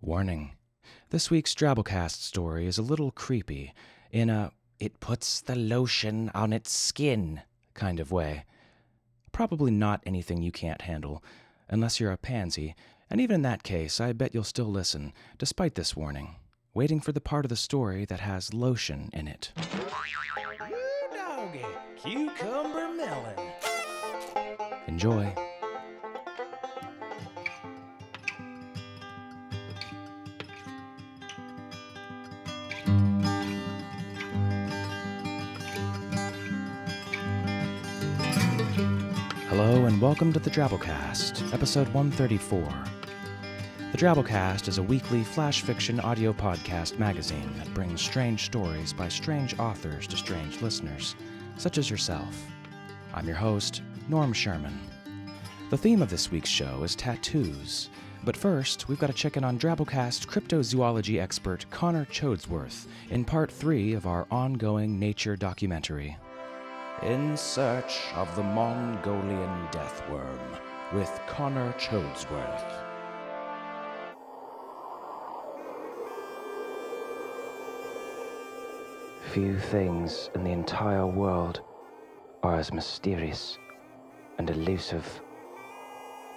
Warning this week's Drabblecast story is a little creepy in a it puts the lotion on its skin kind of way. Probably not anything you can't handle, unless you're a pansy, and even in that case, I bet you'll still listen, despite this warning, waiting for the part of the story that has lotion in it. Ooh, doggy, cucumber melon. Enjoy. Welcome to the Drabblecast, episode 134. The Drabblecast is a weekly flash fiction audio podcast magazine that brings strange stories by strange authors to strange listeners, such as yourself. I'm your host, Norm Sherman. The theme of this week's show is tattoos, but first, we've got to check in on Drabblecast cryptozoology expert Connor Choadsworth in part three of our ongoing nature documentary. In Search of the Mongolian Deathworm with Connor Choadsworth. Few things in the entire world are as mysterious and elusive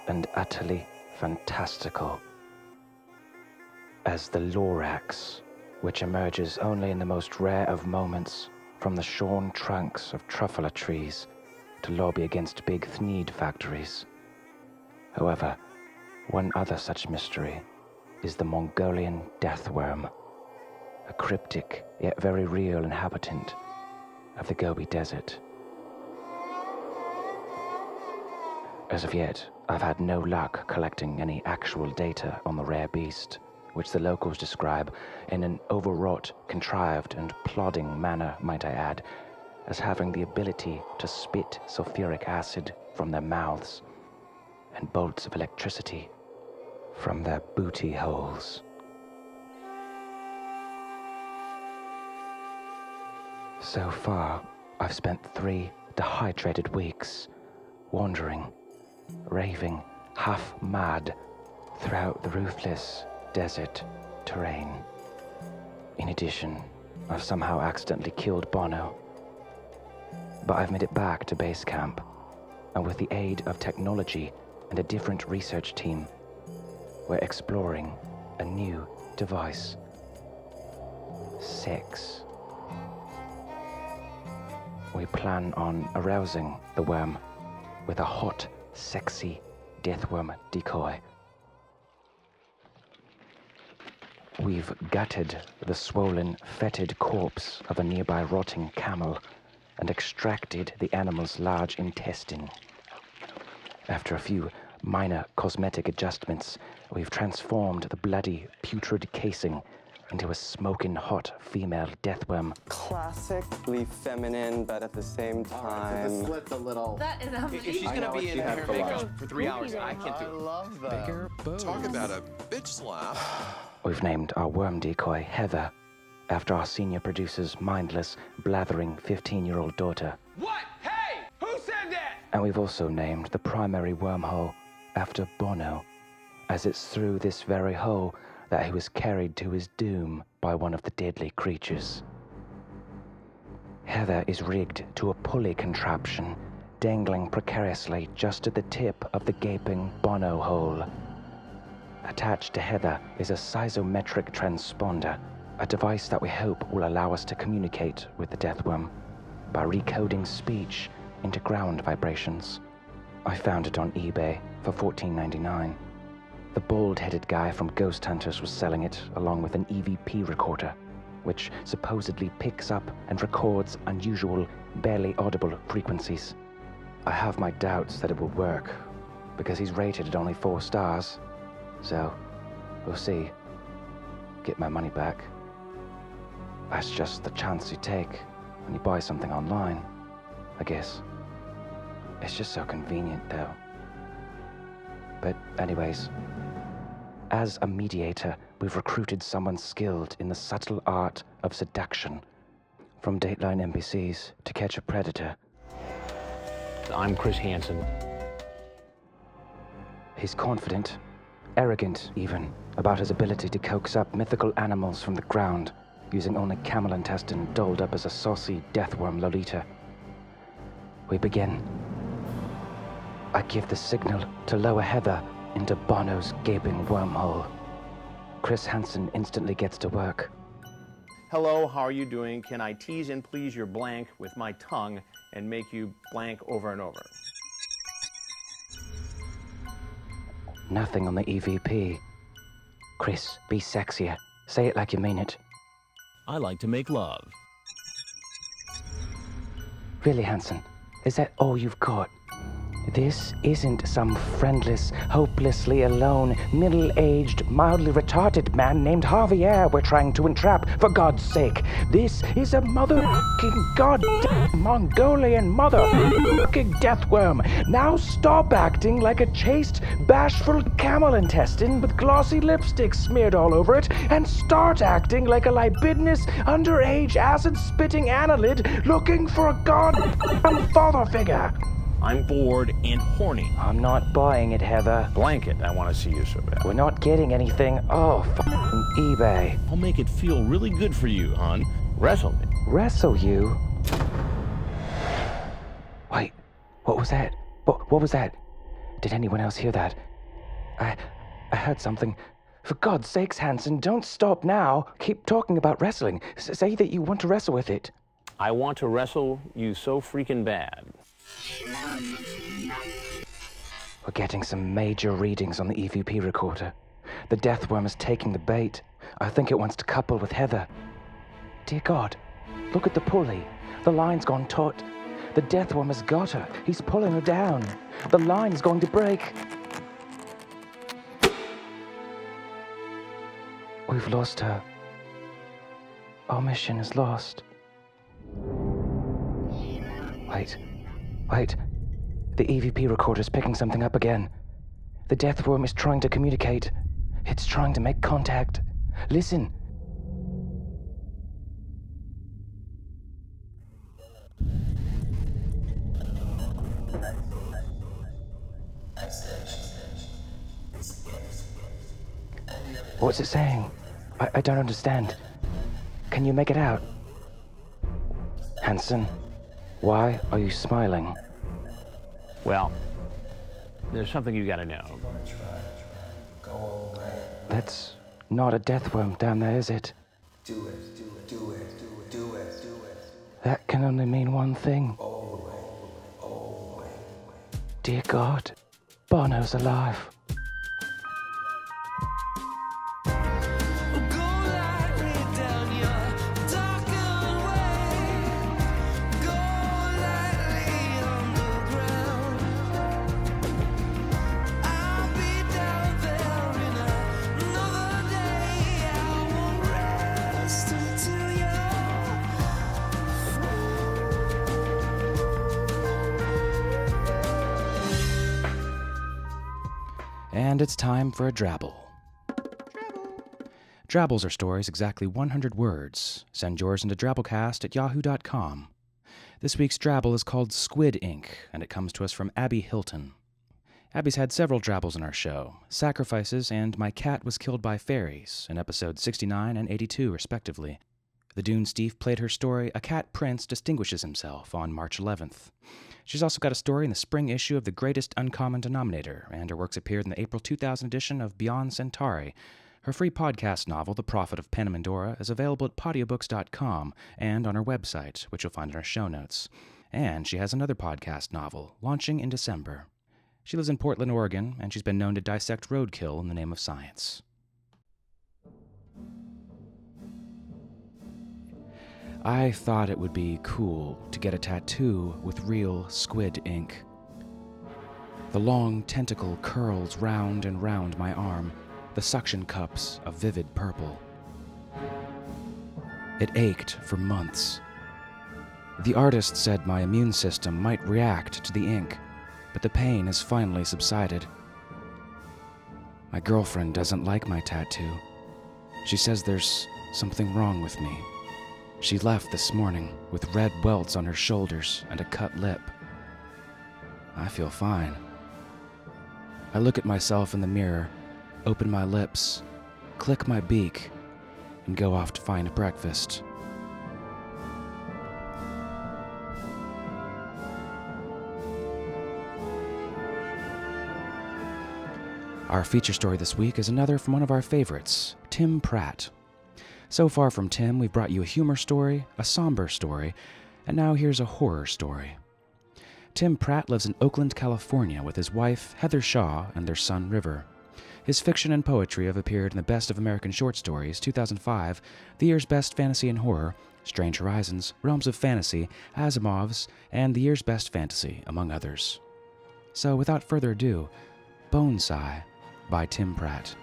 and utterly fantastical as the Lorax, which emerges only in the most rare of moments from the shorn trunks of truffula trees to lobby against big Thneed factories. However, one other such mystery is the Mongolian deathworm, a cryptic yet very real inhabitant of the Gobi Desert. As of yet, I've had no luck collecting any actual data on the rare beast, which the locals describe in an overwrought, contrived, and plodding manner, might I add, as having the ability to spit sulfuric acid from their mouths and bolts of electricity from their booty holes. So far, I've spent three dehydrated weeks wandering, raving, half mad throughout the roofless desert terrain. In addition, I've somehow accidentally killed Bono. But I've made it back to base camp, and with the aid of technology and a different research team, we're exploring a new device. Sex. We plan on arousing the worm with a hot, sexy deathworm decoy. We've gutted the swollen, fetid corpse of a nearby rotting camel and extracted the animal's large intestine. After a few minor cosmetic adjustments, we've transformed the bloody, putrid casing into a smoking hot female deathworm classically feminine, but at the same The time. slit's a little. That is If she's gonna be in you have hair for makeup for three hours, I can't do it. love that. Bigger boobs. Talk about a bitch slap. We've named our worm decoy Heather, after our senior producer's mindless, blathering 15 year old daughter. What? Hey! Who said that? And we've also named the primary wormhole after Bono, as it's through this very hole that he was carried to his doom by one of the deadly creatures. Heather is rigged to a pulley contraption, dangling precariously just at the tip of the gaping Bono hole. Attached to Heather is a seismometric transponder, a device that we hope will allow us to communicate with the deathworm by recoding speech into ground vibrations. I found it on eBay for $14.99. The bald headed guy from Ghost Hunters was selling it along with an EVP recorder, which supposedly picks up and records unusual, barely audible frequencies. I have my doubts that it will work, because he's rated at only four stars. So, we'll see. Get my money back. That's just the chance you take when you buy something online, I guess. It's just so convenient, though. But, anyways, as a mediator, we've recruited someone skilled in the subtle art of seduction. From Dateline NBC's To Catch a Predator, I'm Chris Hansen. he's confident, arrogant even, about his ability to coax up mythical animals from the ground, using only camel intestine doled up as a saucy deathworm Lolita. We begin. I give the signal to lower Heather into Bono's gaping wormhole. Chris Hansen instantly gets to work. Hello, how are you doing? Can I tease and please your blank with my tongue and make you blank over and over? Nothing on the EVP. Chris, be sexier. Say it like you mean it. I like to make love. Really, Hansen, Is that all you've got? This isn't some friendless, hopelessly alone, middle aged, mildly retarded man named Javier we're trying to entrap, for God's sake. This is a motherfucking goddamn Mongolian motherfucking deathworm. Now stop acting like a chaste, bashful camel intestine with glossy lipstick smeared all over it and start acting like a libidinous, underage, acid spitting annelid looking for a goddamn father figure. I'm bored and horny. I'm not buying it, Heather. Blanket, I want to see you so bad. We're not getting anything. Oh, fucking eBay. I'll make it feel really good for you, hon. Wrestle me. Wrestle you? Wait, what was that? What, what was that? Did anyone else hear that? I, I heard something. For God's sakes, Hansen, don't stop now. Keep talking about wrestling. S- say that you want to wrestle with it. I want to wrestle you so freaking bad. We're getting some major readings on the EVP recorder. The death worm is taking the bait. I think it wants to couple with Heather. Dear God, look at the pulley. The line's gone taut. The death worm has got her. He's pulling her down. The line's going to break. We've lost her. Our mission is lost. Wait, wait. The EVP recorder's picking something up again. The death worm is trying to communicate. It's trying to make contact. Listen. What's it saying? I, I don't understand. Can you make it out? Hansen, why are you smiling? Well, there's something you gotta know. That's not a death worm down there, is it? Do it, do it, do it, do it, do it, do it. That can only mean one thing. Dear God, Bono's alive. It's time for a drabble. Drabble. Drabbles are stories exactly 100 words. Send yours into drabblecast at yahoo.com. This week's drabble is called Squid Ink, and it comes to us from Abby Hilton. Abby's had several drabbles in our show Sacrifices and My Cat Was Killed by Fairies in episodes 69 and 82, respectively. The Dunesteef played her story A Cat Prince Distinguishes Himself on March 11th. She's also got a story in the spring issue of The Greatest Uncommon Denominator, and her works appeared in the April 2000 edition of Beyond Centauri. Her free podcast novel, The Prophet of Panamindorah, is available at podiobooks.com and on her website, which you'll find in our show notes. And she has another podcast novel, launching in December. She lives in Portland, Oregon, and she's been known to dissect roadkill in the name of science. I thought it would be cool to get a tattoo with real squid ink. The long tentacle curls round and round my arm, the suction cups a vivid purple. It ached for months. The artist said my immune system might react to the ink, but the pain has finally subsided. My girlfriend doesn't like my tattoo. She says there's something wrong with me. She left this morning with red welts on her shoulders and a cut lip. I feel fine. I look at myself in the mirror open my lips, click my beak, and go off to find breakfast. Our feature story this week is another from one of our favorites, Tim Pratt. So far from Tim, we've brought you a humor story, a somber story, and now here's a horror story. Tim Pratt lives in Oakland, California with his wife, Heather Shaw, and their son, River. His fiction and poetry have appeared in the Best of American Short Stories 2005, the year's Best Fantasy and Horror, Strange Horizons, Realms of Fantasy, Asimov's, and the year's Best Fantasy, among others. So, without further ado, Bone Sigh by Tim Pratt.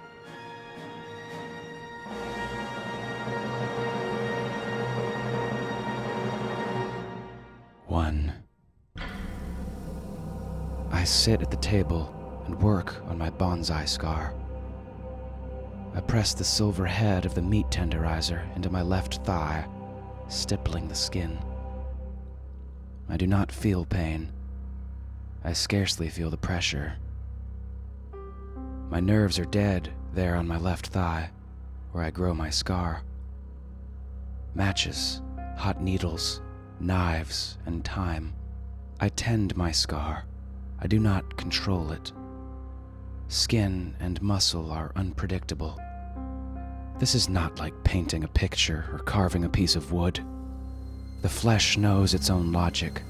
One. I sit at the table and work on my bonsai scar. I press the silver head of the meat tenderizer into my left thigh, stippling the skin. I do not feel pain. I scarcely feel the pressure. My nerves are dead there on my left thigh, where I grow my scar. Matches, hot needles, knives, and time. I tend my scar. I do not control it. Skin and muscle are unpredictable. This is not like painting a picture or carving a piece of wood. The flesh knows its own logic.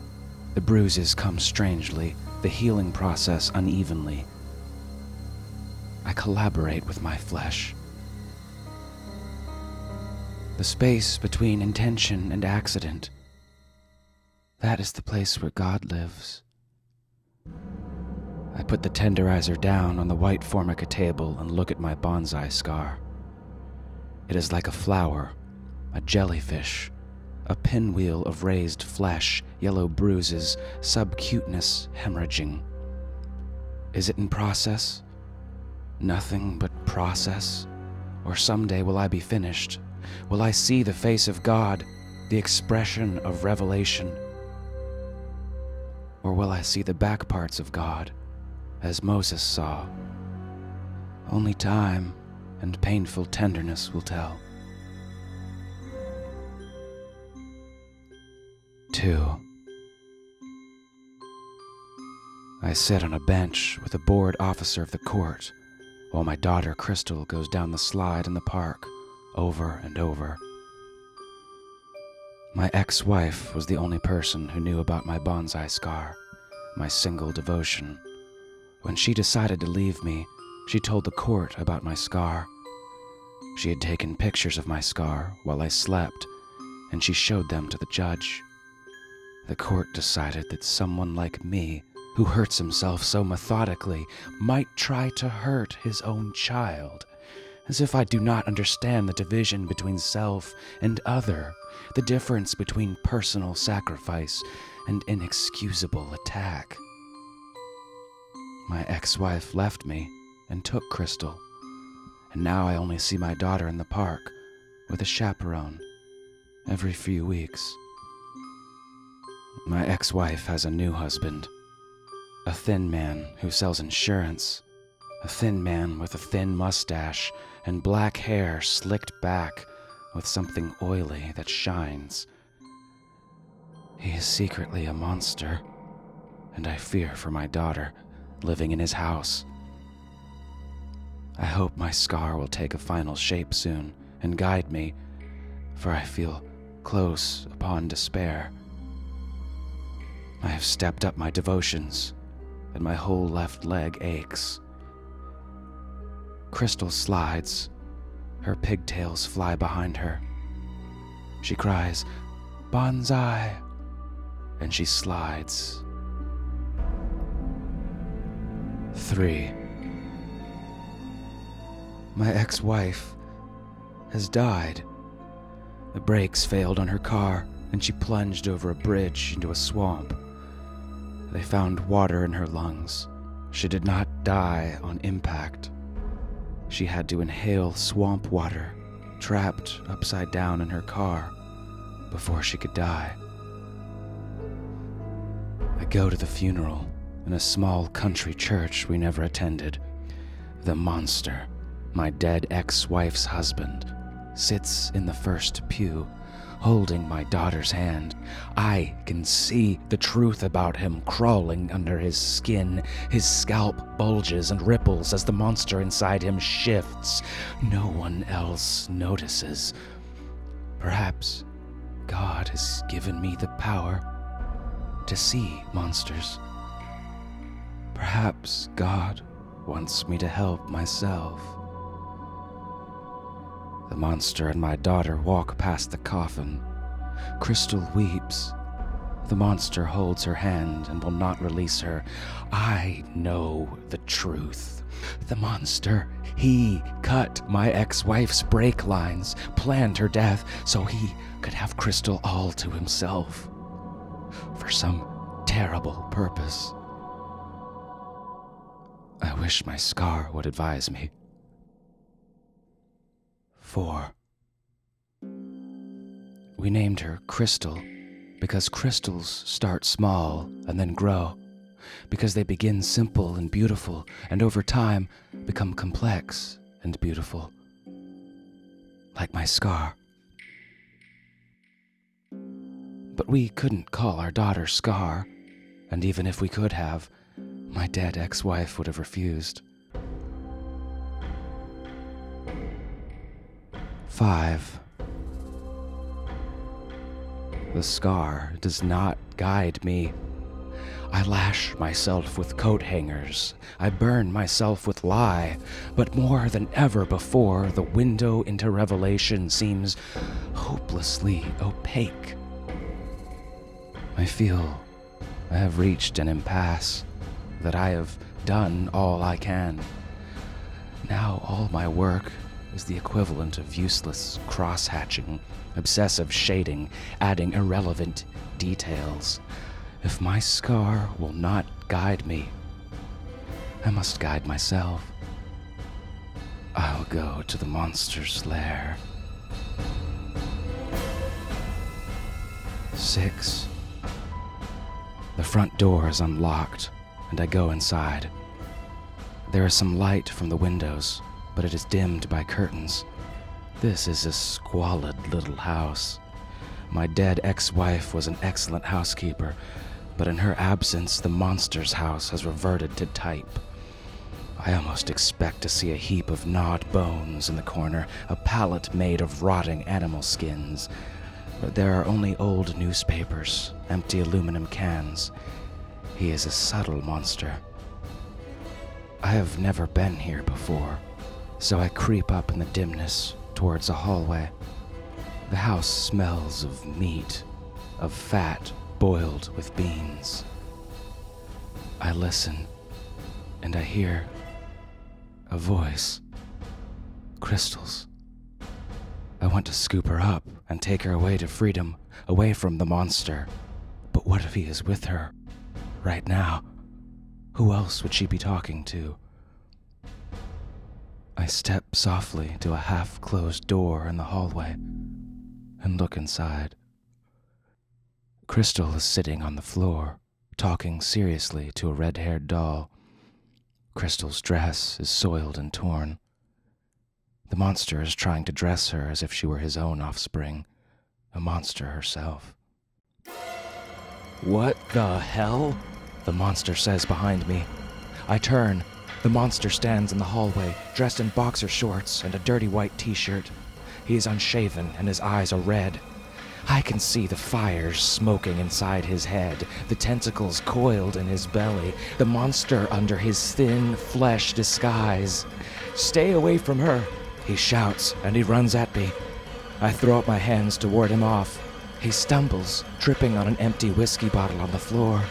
The bruises come strangely, the healing process unevenly. I collaborate with my flesh. The space between intention and accident. That is the place where God lives. I put the tenderizer down on the white formica table and look at my bonsai scar. It is like a flower, a jellyfish, a pinwheel of raised flesh, yellow bruises, subcutaneous hemorrhaging. Is it in process? Nothing but process? Or someday will I be finished? Will I see the face of God, the expression of revelation? Or will I see the back parts of God, as Moses saw? Only time and painful tenderness will tell. 2. I sit on a bench with a bored officer of the court while my daughter Crystal goes down the slide in the park over and over. My ex wife was the only person who knew about my bonsai scar, my single devotion. When she decided to leave me, she told the court about my scar. She had taken pictures of my scar while I slept, and she showed them to the judge. The court decided that someone like me, who hurts himself so methodically, might try to hurt his own child. As if I do not understand the division between self and other, the difference between personal sacrifice and inexcusable attack. My ex wife left me and took Crystal, and now I only see my daughter in the park with a chaperone every few weeks. My ex wife has a new husband, a thin man who sells insurance, a thin man with a thin mustache and black hair slicked back with something oily that shines. He is secretly a monster, and I fear for my daughter living in his house. I hope my scar will take a final shape soon and guide me, for I feel close upon despair. I have stepped up my devotions, and my whole left leg aches. Crystal slides. Her pigtails fly behind her. She cries, Bonsai! And she slides. Three. My ex wife has died. The brakes failed on her car, and she plunged over a bridge into a swamp. They found water in her lungs. She did not die on impact. She had to inhale swamp water, trapped upside down in her car, before she could die. I go to the funeral in a small country church we never attended. The monster my dead ex wife's husband, sits in the first pew, holding my daughter's hand. I can see the truth about him crawling under his skin. His scalp bulges and ripples as the monster inside him shifts. No one else notices. Perhaps God has given me the power to see monsters. Perhaps God wants me to help myself. The monster and my daughter walk past the coffin. Crystal weeps. The monster holds her hand and will not release her. I know the truth. The monster, he cut my ex wife's brake lines, planned her death so he could have Crystal all to himself. For some terrible purpose. I wish my scar would advise me. 4. We named her Crystal because crystals start small and then grow, because they begin simple and beautiful and over time become complex and beautiful, like my scar. But we couldn't call our daughter Scar, and even if we could have, my dead ex wife would have refused. 5. The scar does not guide me. I lash myself with coat hangers. I burn myself with lye. But more than ever before, the window into revelation seems hopelessly opaque. I feel I have reached an impasse, that I have done all I can. Now all my work is the equivalent of useless cross hatching, obsessive shading, adding irrelevant details. If my scar will not guide me, I must guide myself. I'll go to the monster's lair. Six. The front door is unlocked, and I go inside. There is some light from the windows, but it is dimmed by curtains. This is a squalid little house. My dead ex wife was an excellent housekeeper, but in her absence, the monster's house has reverted to type. I almost expect to see a heap of gnawed bones in the corner, a pallet made of rotting animal skins. But there are only old newspapers, empty aluminum cans. He is a subtle monster. I have never been here before, so I creep up in the dimness towards a hallway. The house smells of meat, of fat boiled with beans. I listen, and I hear a voice. Crystals. I want to scoop her up and take her away to freedom, away from the monster. But what if he is with her? Right now? Who else would she be talking to? I step softly to a half closed door in the hallway and look inside. Crystal is sitting on the floor, talking seriously to a red haired doll. Crystal's dress is soiled and torn. The monster is trying to dress her as if she were his own offspring, a monster herself. What the hell? The monster says behind me. I turn. The monster stands in the hallway, dressed in boxer shorts and a dirty white t shirt. He is unshaven and his eyes are red. I can see the fires smoking inside his head, the tentacles coiled in his belly, the monster under his thin flesh disguise. Stay away from her, he shouts, and he runs at me. I throw up my hands to ward him off. He stumbles, tripping on an empty whiskey bottle on the floor.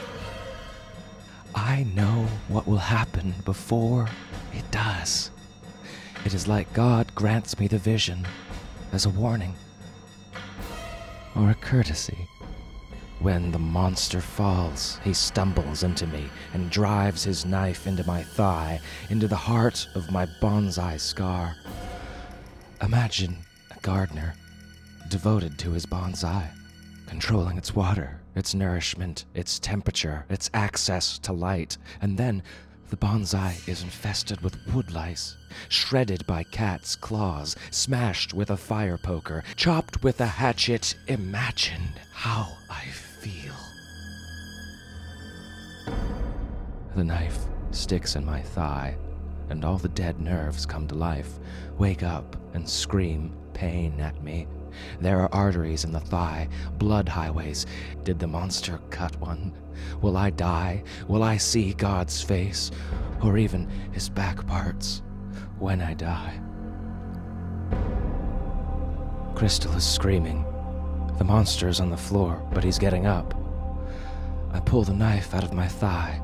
I know what will happen before it does. It is like God grants me the vision as a warning or a courtesy. When the monster falls, he stumbles into me and drives his knife into my thigh, into the heart of my bonsai scar. Imagine a gardener devoted to his bonsai, controlling its water, its nourishment, its temperature, its access to light, and then The bonsai is infested with wood lice, shredded by cats' claws, smashed with a fire poker, chopped with a hatchet. Imagine how I feel. The knife sticks in my thigh, and all the dead nerves come to life, wake up, and scream pain at me. There are arteries in the thigh, blood highways. Did the monster cut one? Will I die? Will I see God's face? Or even his back parts when I die? Crystal is screaming. The monster is on the floor, but he's getting up. I pull the knife out of my thigh.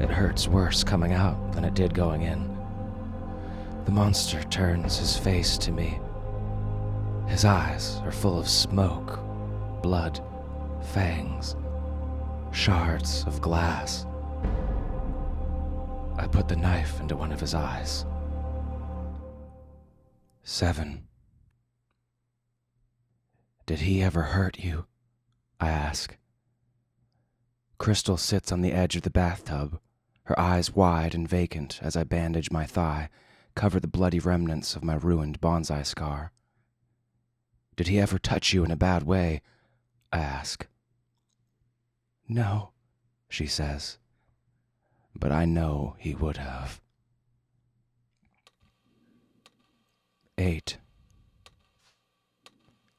It hurts worse coming out than it did going in. The monster turns his face to me. His eyes are full of smoke, blood, fangs, shards of glass. I put the knife into one of his eyes. Seven. Did he ever hurt you? I ask. Crystal sits on the edge of the bathtub, her eyes wide and vacant as I bandage my thigh, cover the bloody remnants of my ruined bonsai scar. Did he ever touch you in a bad way? I ask. No, she says. But I know he would have. 8.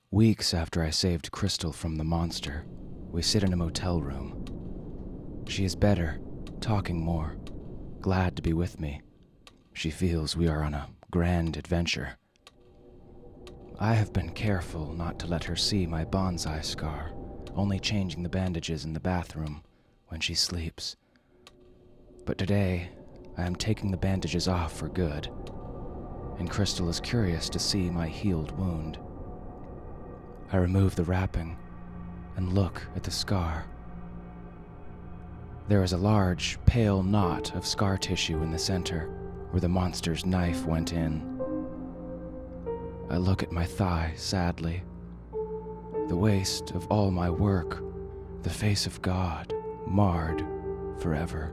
Weeks after I saved Crystal from the monster, we sit in a motel room. She is better, talking more, glad to be with me. She feels we are on a grand adventure. I have been careful not to let her see my bonsai scar, only changing the bandages in the bathroom when she sleeps. But today, I am taking the bandages off for good, and Crystal is curious to see my healed wound. I remove the wrapping and look at the scar. There is a large, pale knot of scar tissue in the center where the monster's knife went in. I look at my thigh sadly. The waste of all my work, the face of God, marred forever.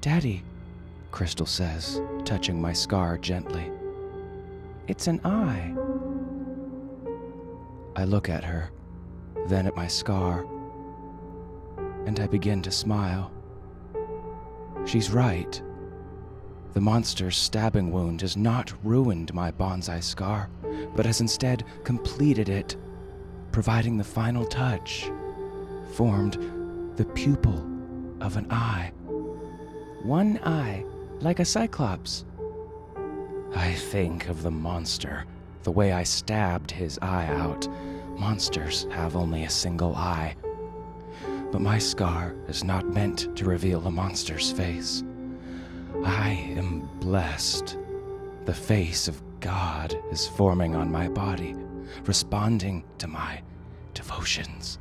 Daddy, Crystal says, touching my scar gently. It's an eye. I look at her, then at my scar, and I begin to smile. She's right. The monster's stabbing wound has not ruined my bonsai scar, but has instead completed it, providing the final touch, formed the pupil of an eye. One eye, like a cyclops. I think of the monster, the way I stabbed his eye out. Monsters have only a single eye. But my scar is not meant to reveal a monster's face. I am blessed. The face of God is forming on my body, responding to my devotions.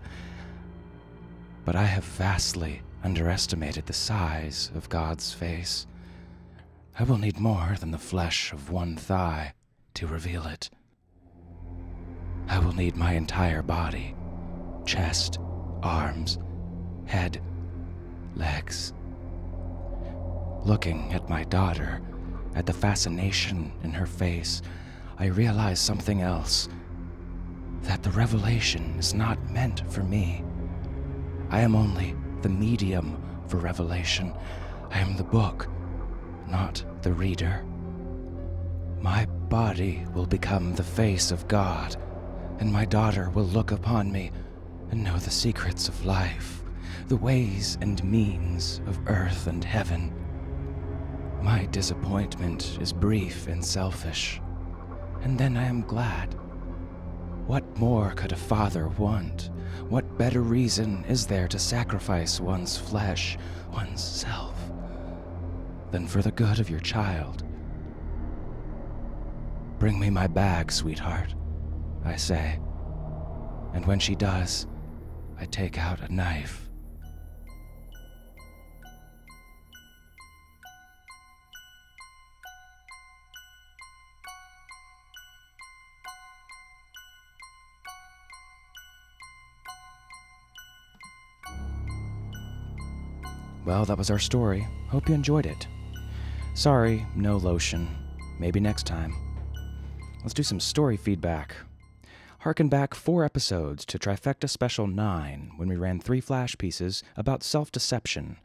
But I have vastly underestimated the size of God's face. I will need more than the flesh of one thigh to reveal it. I will need my entire body chest, arms, head, legs. Looking at my daughter, at the fascination in her face, I realize something else that the revelation is not meant for me. I am only the medium for revelation. I am the book, not the reader. My body will become the face of God, and my daughter will look upon me and know the secrets of life, the ways and means of earth and heaven. My disappointment is brief and selfish, and then I am glad. What more could a father want? What better reason is there to sacrifice one's flesh, one's self, than for the good of your child? Bring me my bag, sweetheart, I say. And when she does, I take out a knife. Well, that was our story. Hope you enjoyed it. Sorry, no lotion. Maybe next time. Let's do some story feedback. Harken back four episodes to Trifecta Special 9 when we ran three flash pieces about self deception.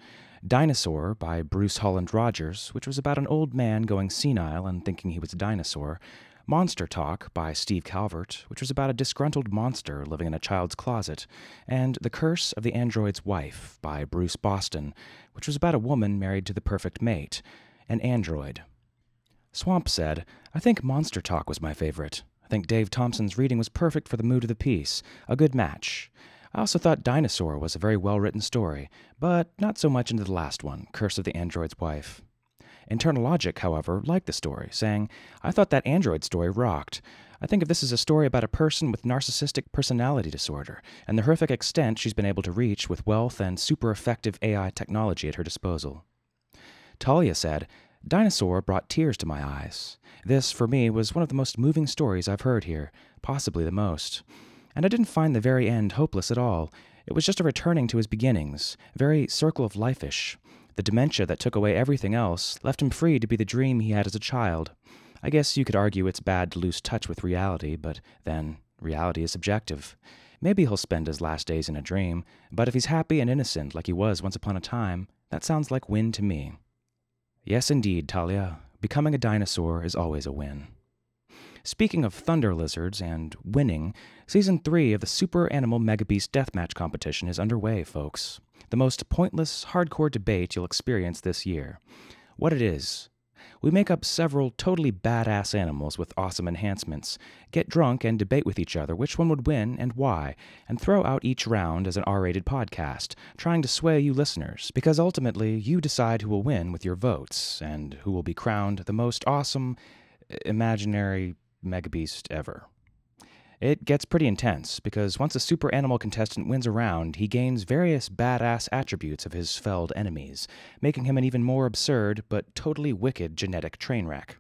Dinosaur by Bruce Holland Rogers, which was about an old man going senile and thinking he was a dinosaur. Monster Talk by Steve Calvert, which was about a disgruntled monster living in a child's closet. And The Curse of the Android's Wife by Bruce Boston, which was about a woman married to the perfect mate, an android. Swamp said, I think Monster Talk was my favorite. I think Dave Thompson's reading was perfect for the mood of the piece, a good match. I also thought Dinosaur was a very well written story, but not so much into the last one, Curse of the Android's Wife. Internal Logic, however, liked the story, saying, I thought that android story rocked. I think if this is a story about a person with narcissistic personality disorder and the horrific extent she's been able to reach with wealth and super effective AI technology at her disposal. Talia said, Dinosaur brought tears to my eyes. This, for me, was one of the most moving stories I've heard here, possibly the most. And I didn't find the very end hopeless at all. It was just a returning to his beginnings, very circle of life ish. The dementia that took away everything else left him free to be the dream he had as a child. I guess you could argue it's bad to lose touch with reality, but then, reality is subjective. Maybe he'll spend his last days in a dream, but if he's happy and innocent like he was once upon a time, that sounds like win to me. Yes, indeed, Talia. Becoming a dinosaur is always a win. Speaking of thunder lizards and winning, season 3 of the Super Animal Mega Beast Deathmatch competition is underway, folks. The most pointless, hardcore debate you'll experience this year. What it is. We make up several totally badass animals with awesome enhancements, get drunk and debate with each other which one would win and why, and throw out each round as an R rated podcast, trying to sway you listeners, because ultimately you decide who will win with your votes, and who will be crowned the most awesome, imaginary megabeast ever. It gets pretty intense because once a super animal contestant wins a round, he gains various badass attributes of his felled enemies, making him an even more absurd but totally wicked genetic train wreck.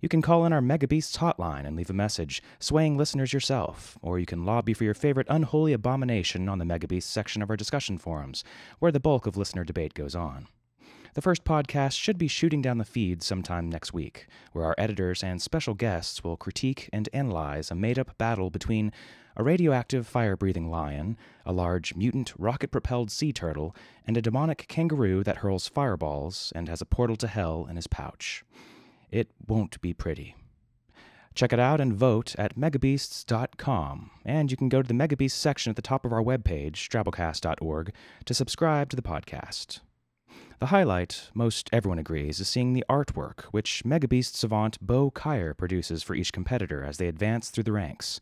You can call in our Megabeasts hotline and leave a message, swaying listeners yourself, or you can lobby for your favorite unholy abomination on the Megabeasts section of our discussion forums, where the bulk of listener debate goes on. The first podcast should be shooting down the feed sometime next week, where our editors and special guests will critique and analyze a made up battle between a radioactive fire breathing lion, a large mutant rocket propelled sea turtle, and a demonic kangaroo that hurls fireballs and has a portal to hell in his pouch. It won't be pretty. Check it out and vote at megabeasts.com, and you can go to the Megabeasts section at the top of our webpage, drabblecast.org, to subscribe to the podcast. The highlight, most everyone agrees, is seeing the artwork which Megabeast savant Bo Kaier produces for each competitor as they advance through the ranks.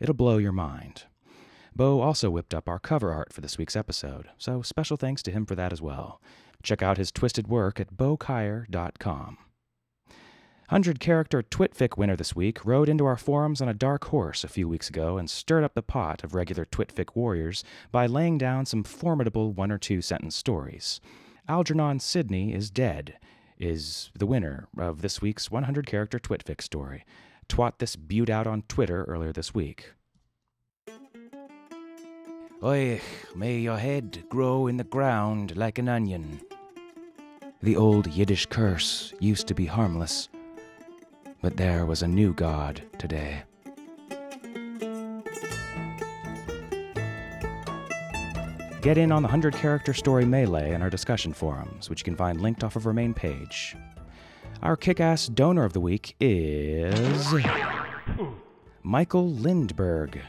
It'll blow your mind. Bo also whipped up our cover art for this week's episode, so special thanks to him for that as well. Check out his twisted work at bokaier.com. 100 character Twitfic winner this week rode into our forums on a dark horse a few weeks ago and stirred up the pot of regular Twitfic warriors by laying down some formidable one or two sentence stories. Algernon Sidney is dead, is the winner of this week's 100 character Twitfic story. Twat this butte out on Twitter earlier this week. Oich, may your head grow in the ground like an onion. The old Yiddish curse used to be harmless, but there was a new god today. Get in on the 100 character story melee in our discussion forums, which you can find linked off of our main page. Our kick ass donor of the week is. Michael Lindberg.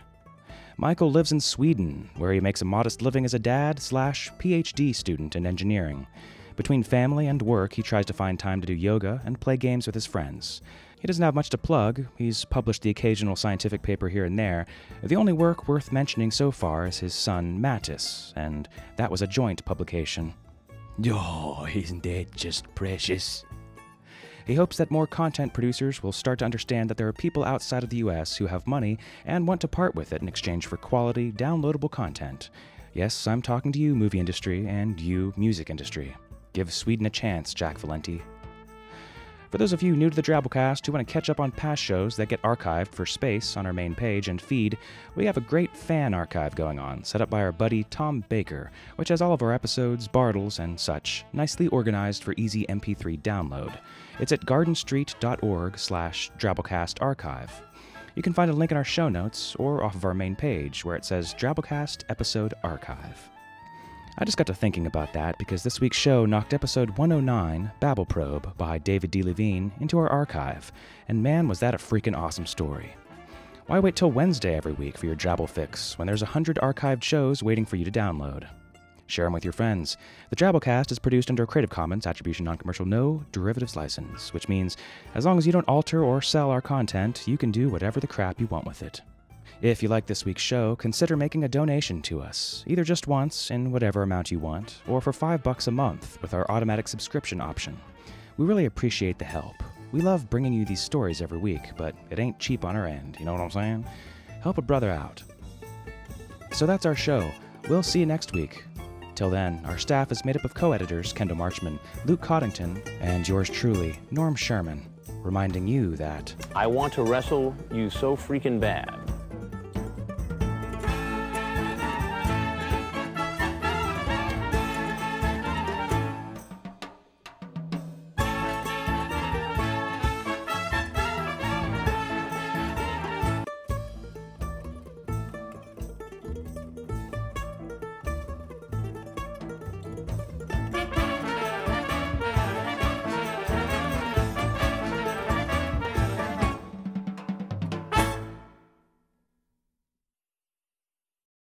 Michael lives in Sweden, where he makes a modest living as a dad slash PhD student in engineering. Between family and work, he tries to find time to do yoga and play games with his friends. He doesn't have much to plug. He's published the occasional scientific paper here and there. The only work worth mentioning so far is his son, Mattis, and that was a joint publication. Oh, isn't that just precious? He hopes that more content producers will start to understand that there are people outside of the US who have money and want to part with it in exchange for quality, downloadable content. Yes, I'm talking to you, movie industry, and you, music industry. Give Sweden a chance, Jack Valenti. For those of you new to the Drabblecast who want to catch up on past shows that get archived for space on our main page and feed, we have a great fan archive going on, set up by our buddy Tom Baker, which has all of our episodes, Bartles, and such, nicely organized for easy MP3 download. It's at gardenstreet.org slash Drabblecast archive. You can find a link in our show notes or off of our main page where it says Drabblecast Episode Archive. I just got to thinking about that because this week's show knocked episode 109, Babel Probe, by David D. Levine, into our archive, and man, was that a freaking awesome story. Why wait till Wednesday every week for your Drabble fix when there's a hundred archived shows waiting for you to download? Share them with your friends. The Drabblecast is produced under a Creative Commons Attribution Non-Commercial No Derivatives License, which means as long as you don't alter or sell our content, you can do whatever the crap you want with it. If you like this week's show, consider making a donation to us, either just once in whatever amount you want, or for 5 bucks a month with our automatic subscription option. We really appreciate the help. We love bringing you these stories every week, but it ain't cheap on our end, you know what I'm saying? Help a brother out. So that's our show. We'll see you next week. Till then, our staff is made up of co editors Kendall Marchman, Luke Coddington, and yours truly, Norm Sherman, reminding you that I want to wrestle you so freaking bad.